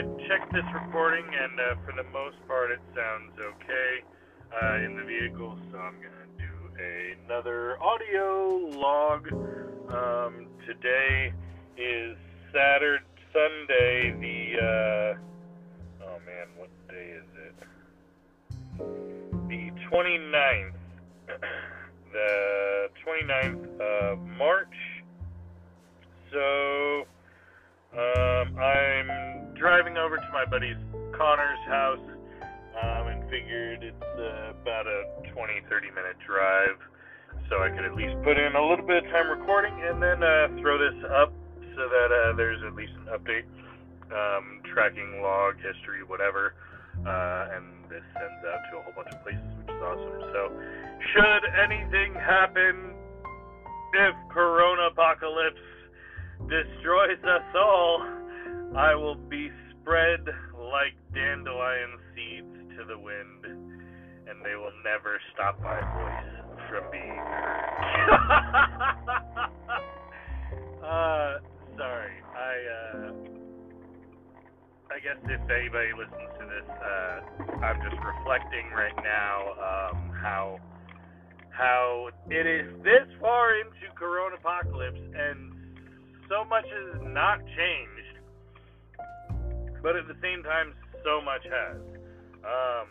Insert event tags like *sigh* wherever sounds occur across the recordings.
I checked this recording, and uh, for the most part, it sounds okay uh, in the vehicle. So I'm gonna do another audio log. Um, today is Saturday, Sunday. The uh, oh man, what day is it? The 29th. *clears throat* the 29th of March. So um, to my buddy Connor's house um, and figured it's uh, about a 20 30 minute drive. So I could at least put in a little bit of time recording and then uh, throw this up so that uh, there's at least an update, um, tracking log, history, whatever. Uh, and this sends out to a whole bunch of places, which is awesome. So, should anything happen, if Corona apocalypse destroys us all, I will be spread like dandelion seeds to the wind, and they will never stop my voice from being heard. *laughs* uh, sorry, I, uh, I guess if anybody listens to this, uh, I'm just reflecting right now um, how how it is this far into Corona apocalypse and so much has not changed, but at the same time, so much has. Um,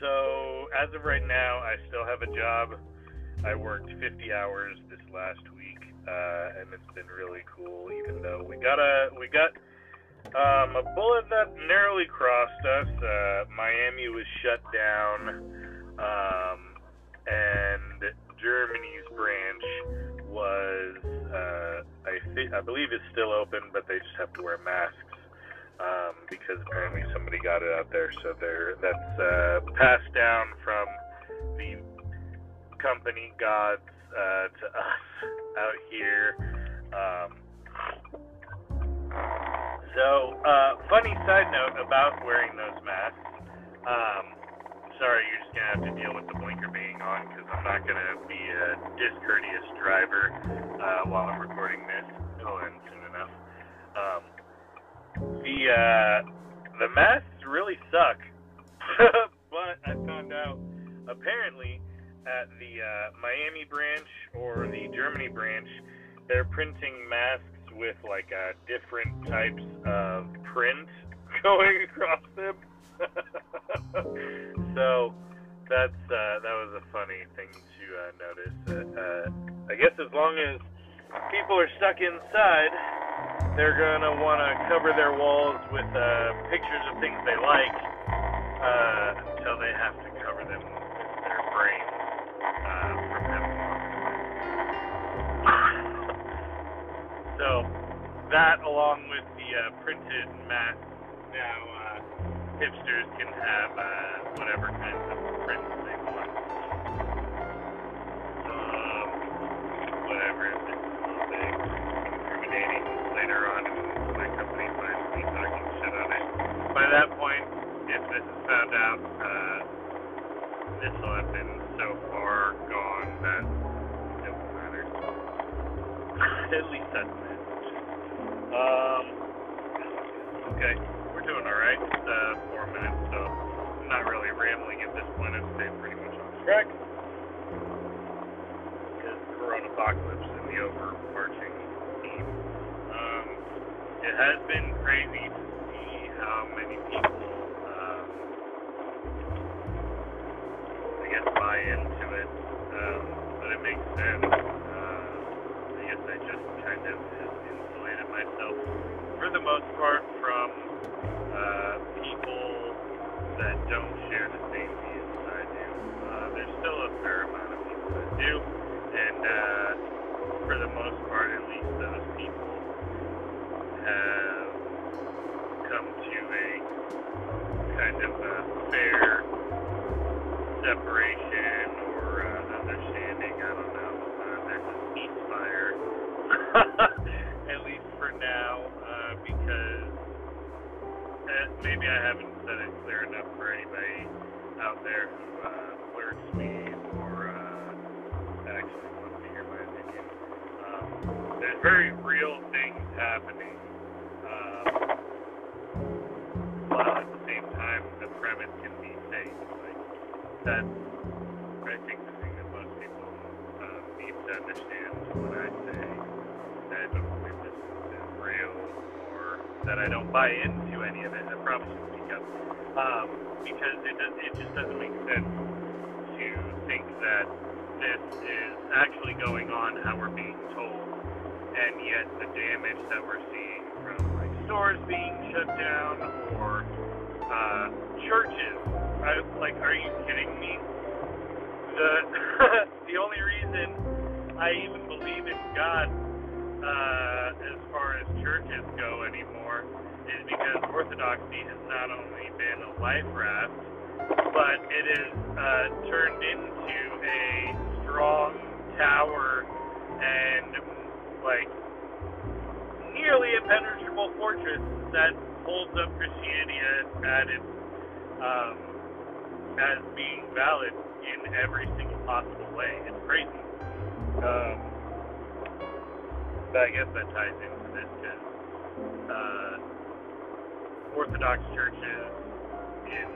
so as of right now, I still have a job. I worked 50 hours this last week, uh, and it's been really cool. Even though we got a we got um, a bullet that narrowly crossed us. Uh, Miami was shut down, um, and Germany's branch was uh, I think I believe is still open, but they just have to wear masks um, because apparently somebody got it out there. So there, that's uh, passed down from the company gods uh, to us *laughs* out here. Um, so, uh, funny side note about wearing those masks. Um, sorry, you're just gonna have to deal with the blinker being on because I'm not gonna be a discourteous driver uh, while I'm recording this. It'll end soon enough. Um, the uh, the masks really suck, *laughs* but I found out apparently at the uh, Miami branch or the Germany branch, they're printing masks with like uh, different types of print *laughs* going across them. *laughs* so that's uh, that was a funny thing to uh, notice. Uh, I guess as long as people are stuck inside, they're gonna want to cover their walls with uh, pictures of things they like uh, until they have to cover them with their brain uh, from *coughs* So that, along with the uh, printed masks, now uh, hipsters can have uh, whatever kinds of prints they want. Um, whatever. If it's a little bit incriminating later on when my company finds me talking shit on it. By that point, if this is found out, uh, this will have been so far gone that it won't matter. *laughs* At least that's it. Um, okay, doing alright. It's uh, four minutes, so I'm not really rambling at this point. I've stayed pretty much on track. Because Corona Apocalypse and the overarching theme. Um, it has been crazy to see how many people, um, I guess, buy into it. Um, but it makes sense. Uh, I guess I just kind of insulated myself, for the most part, from people that don't share the same views as I do. Uh, there's still a fair amount of people that do, and uh, premise can be safe. Like that's, I think, the thing that most people uh, need to understand when I say that I don't believe this is real or that I don't buy into any of it. I probably should speak up um, because it does, it just doesn't make sense to think that this is actually going on how we're being told, and yet the damage that we're seeing from like stores being shut down or uh, churches. I, like, are you kidding me? The *laughs* the only reason I even believe in God uh, as far as churches go anymore is because Orthodoxy has not only been a life raft, but it is uh, turned into a strong tower and like nearly impenetrable fortress that holds up Christianity at its um, as being valid in every single possible way. It's crazy. Um, but I guess that ties into this because uh, Orthodox churches in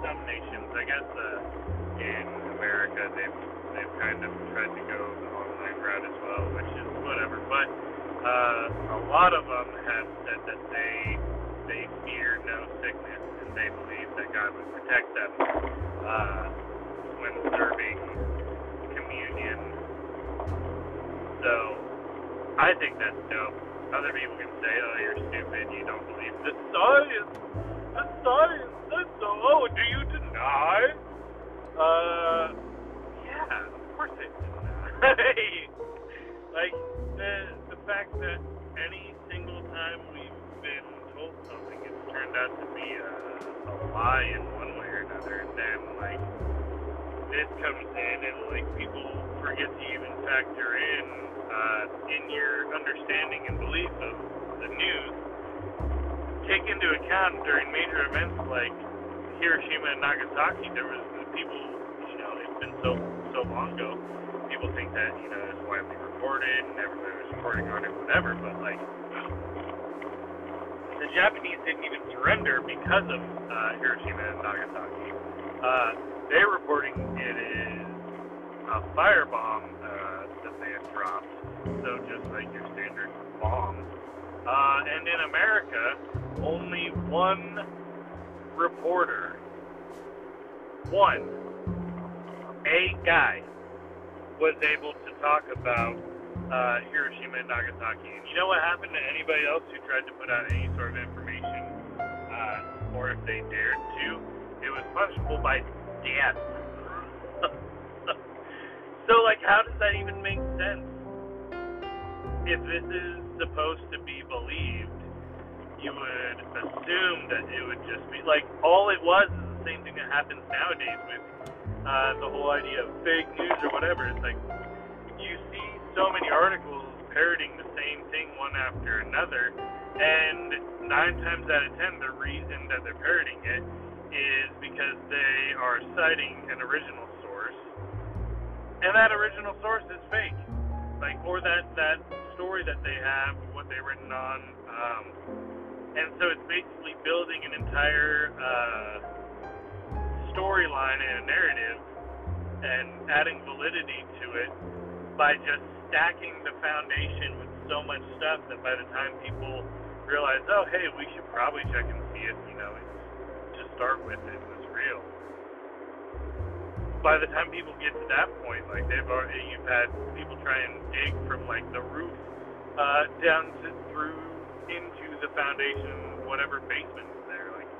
some nations, I guess uh, in America, they've they've kind of tried to go the online route as well, which is whatever. But uh, a lot of them have said that they they fear no sickness and they believe that God would protect them uh, when serving communion. So I think that's dope. Other people can say, "Oh, you're stupid. Out to be a, a lie in one way or another, and then like this comes in, and like people forget to even factor in uh, in your understanding and belief of the news. Take into account during major events like Hiroshima and Nagasaki, there was people, you know, it's been so so long ago. People think that you know it's widely reported and everybody was reporting on it, whatever. But like, the Japanese didn't even surrender because of uh, Hiroshima and Nagasaki. Uh, they're reporting it is a firebomb uh, that they had dropped. So just like your standard bomb. Uh, and in America, only one reporter, one, a guy, was able to talk about uh, Hiroshima and Nagasaki. And you know what happened to anybody else who tried to put out any sort of information, uh, or if they dared to? It was punishable by death. *laughs* so, like, how does that even make sense? If this is supposed to be believed, you would assume that it would just be like all it was is the same thing that happens nowadays with uh, the whole idea of fake news or whatever. It's like you see so many articles parroting the same thing one after another, and nine times out of ten, the reason that they're parroting it is because they are citing an original source, and that original source is fake. Like, or that that story that they have, what they've written on, um, and so it's basically building an entire uh, storyline and a narrative, and adding validity to it by just stacking the foundation with so much stuff that by the time people realize, oh, hey, we should probably check and see if you know to start with it was real. By the time people get to that point, like they've already, you've had people try and dig from like the roof uh, down to through into the foundation, whatever basement is there. Like,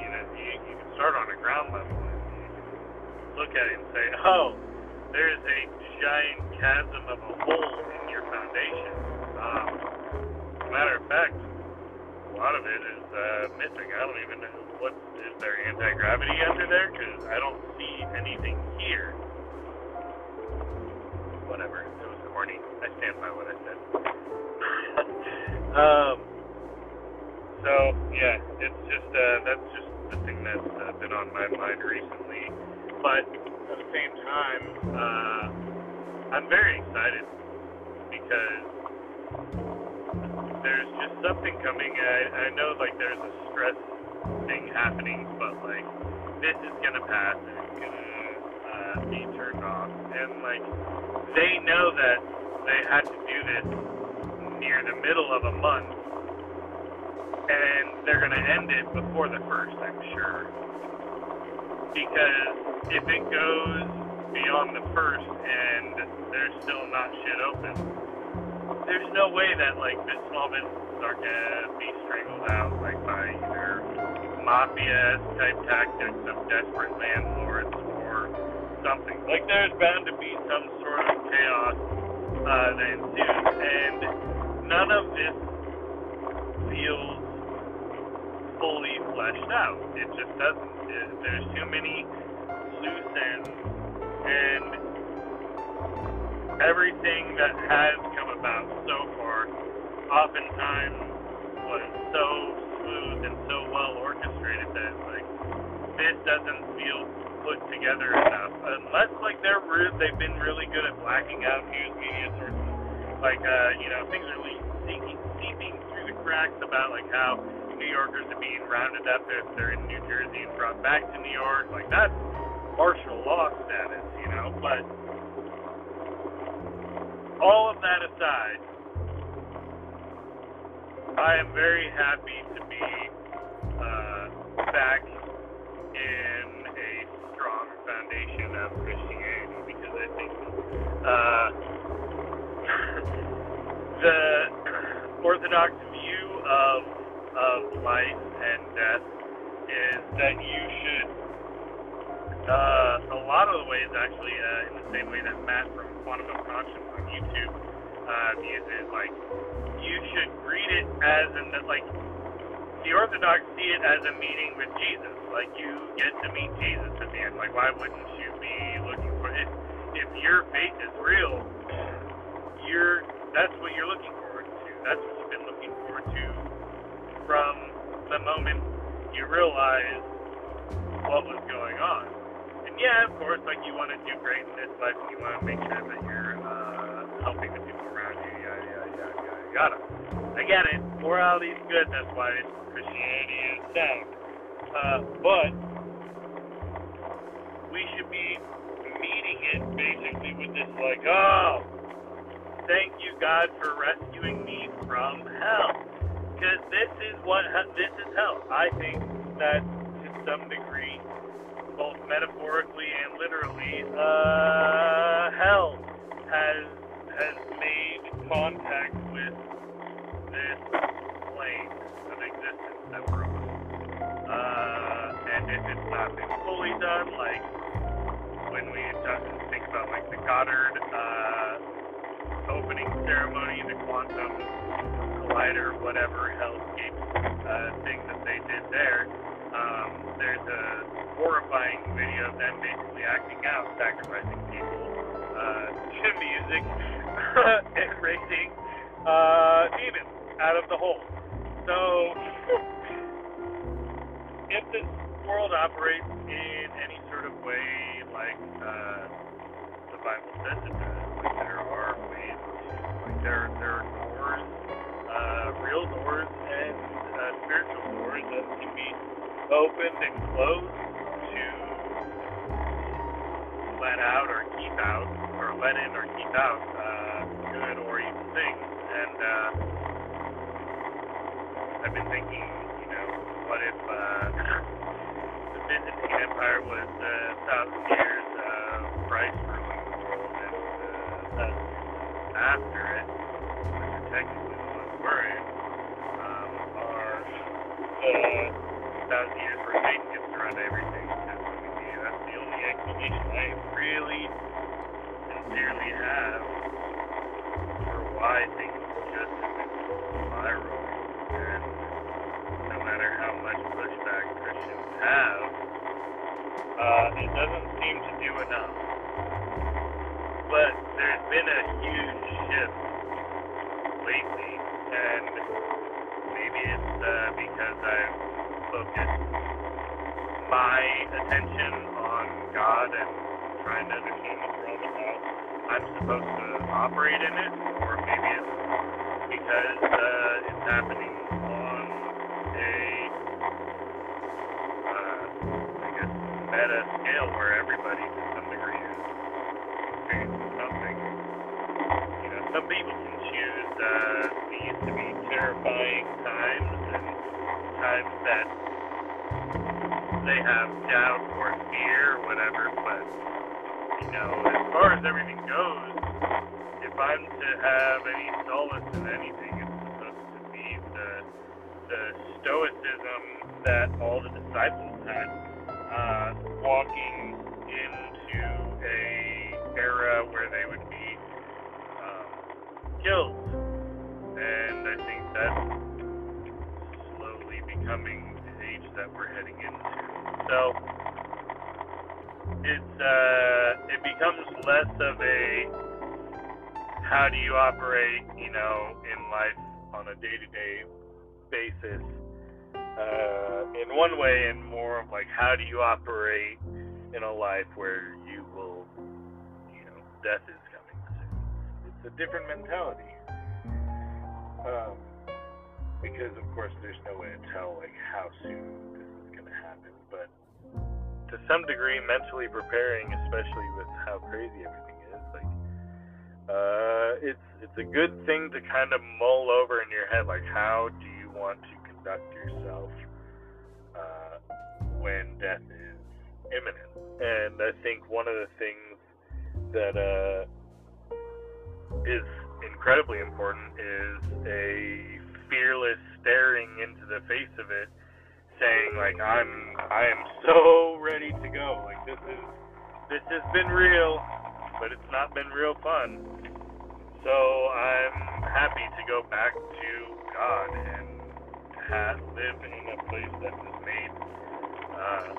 you know, you, you can start on a ground level and look at it and say, oh, there's a giant chasm of a hole in your foundation. Um, as a matter of fact, a lot of it is uh, missing. I don't even know what is there anti gravity under there because I don't see anything here. Whatever. It was corny. I stand by what I said. *laughs* um. So yeah, it's just uh, that's just the thing that's uh, been on my mind recently. But at the same time, uh, I'm very excited because there's just something coming. I, I know like there's a stress thing happening, but like this is gonna pass and it's gonna uh, be turned off. And like they know that they had to do this near the middle of a month, and they're gonna end it before the first, I'm sure. Because if it goes beyond the first and there's still not shit open, there's no way that like the small are gonna be strangled out like by either mafia type tactics of desperate landlords or something. Like there's bound to be some sort of chaos uh, that ensues, and none of this feels fully fleshed out. It just doesn't. It, there's too many loose ends, and everything that has come about so far oftentimes was so smooth and so well orchestrated that like this doesn't feel put together enough. Unless like they're re- they've been really good at blacking out news media sources, like uh, you know things are le- seeping, seeping through the cracks about like how New Yorkers are being rounded up if they're in New Jersey and brought back to New York. Like that's martial law status, you know. But all of that aside, I am very happy to be uh, back in a strong foundation of Christianity because I think uh, *laughs* the Orthodox view of of life and death is that you should, uh, a lot of the ways actually, uh, in the same way that Matt from Quantum of Conscience on YouTube views it, like you should read it as in the, like the Orthodox see it as a meeting with Jesus. Like you get to meet Jesus at the end. Like why wouldn't you be looking for it? If your faith is real, you're that's what you're looking forward to. That's what you've been looking forward to from the moment you realize what was going on. And yeah, of course, like you want to do great in this life, you want to make sure that you're uh, helping the people around you. Yada yada yada yada yada. I get it. Morality is good. That's why Christianity is sound. Uh, but we should be meeting it basically with this like, oh, thank you God for rescuing me from hell because this is what this is hell. I think that to some degree, both metaphorically and literally, uh, hell has has made contact with this plane of existence that we're on. Uh, and if it's not been fully done, like when we think about like the Gotthard uh, opening ceremony, the quantum collider, whatever hellscape uh, thing that they did there. Um, there's a horrifying video of them basically acting out, sacrificing people uh, to music *laughs* and racing uh, demons out of the hole. So, *laughs* if this world operates in any sort of way like uh, the Bible says it opened and closed to let out or keep out, or let in or keep out uh, good or evil things. And uh, I've been thinking, you know, what if uh, the Byzantine Empire was a uh, thousand years uh, Christ ruling the world, and uh, after it, which technically we're in um, are the thousand years where Satan gets to run everything. Because I mean, that's the only explanation I really sincerely have for why things just have been spiraling. And no matter how much pushback Christians have, uh, it doesn't seem to do enough. But there's been a huge shift lately, and maybe it's uh, because I've focused my attention on God and trying to understand this world and how I'm supposed to operate in it, or maybe it's because uh, it's happening on a, uh, I guess, meta scale where everybody to some degree is experiencing something. You know, some people can choose uh, these to be terrifying times and times that they have doubt or fear or whatever, but you know, as far as everything goes, if I'm to have any solace in anything, it's supposed to be the the stoicism that all the disciples had, uh, walking into a era where they would be um, killed, and I think that's slowly becoming the age that we're heading into. So it's uh, it becomes less of a how do you operate, you know, in life on a day-to-day basis. Uh, in one way, and more of like how do you operate in a life where you will, you know, death is coming soon. It's a different mentality. Um, because of course there's no way to tell like how soon this is going to happen, but to some degree mentally preparing, especially with how crazy everything is. Like, uh, it's it's a good thing to kind of mull over in your head, like how do you want to conduct yourself uh, when death is imminent? And I think one of the things that uh, is incredibly important is a fearless staring into the face of it saying like I'm I am so ready to go. Like this is this has been real, but it's not been real fun. So I'm happy to go back to God and have, live in a place that was made uh,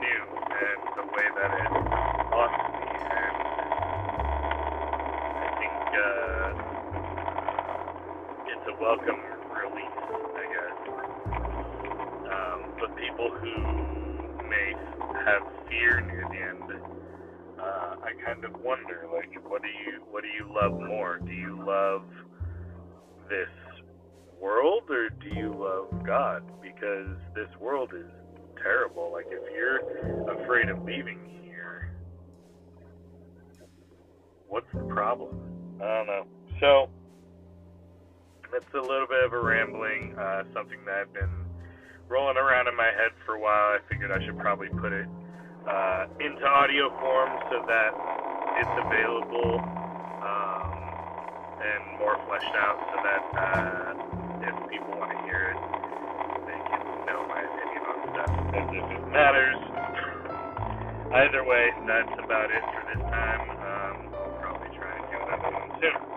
new and the way that it ought to. And I think uh, it's a welcome kind of wonder, like, what do you what do you love more? Do you love this world or do you love God? Because this world is terrible. Like, if you're afraid of leaving here, what's the problem? I don't know. So that's a little bit of a rambling, uh, something that I've been rolling around in my head for a while. I figured I should probably put it uh, into audio form so that it's available um, and more fleshed out so that uh, if people want to hear it, they can know my opinion on stuff as if it matters. Either way, that's about it for this time. Um, I'll probably try and do another one soon.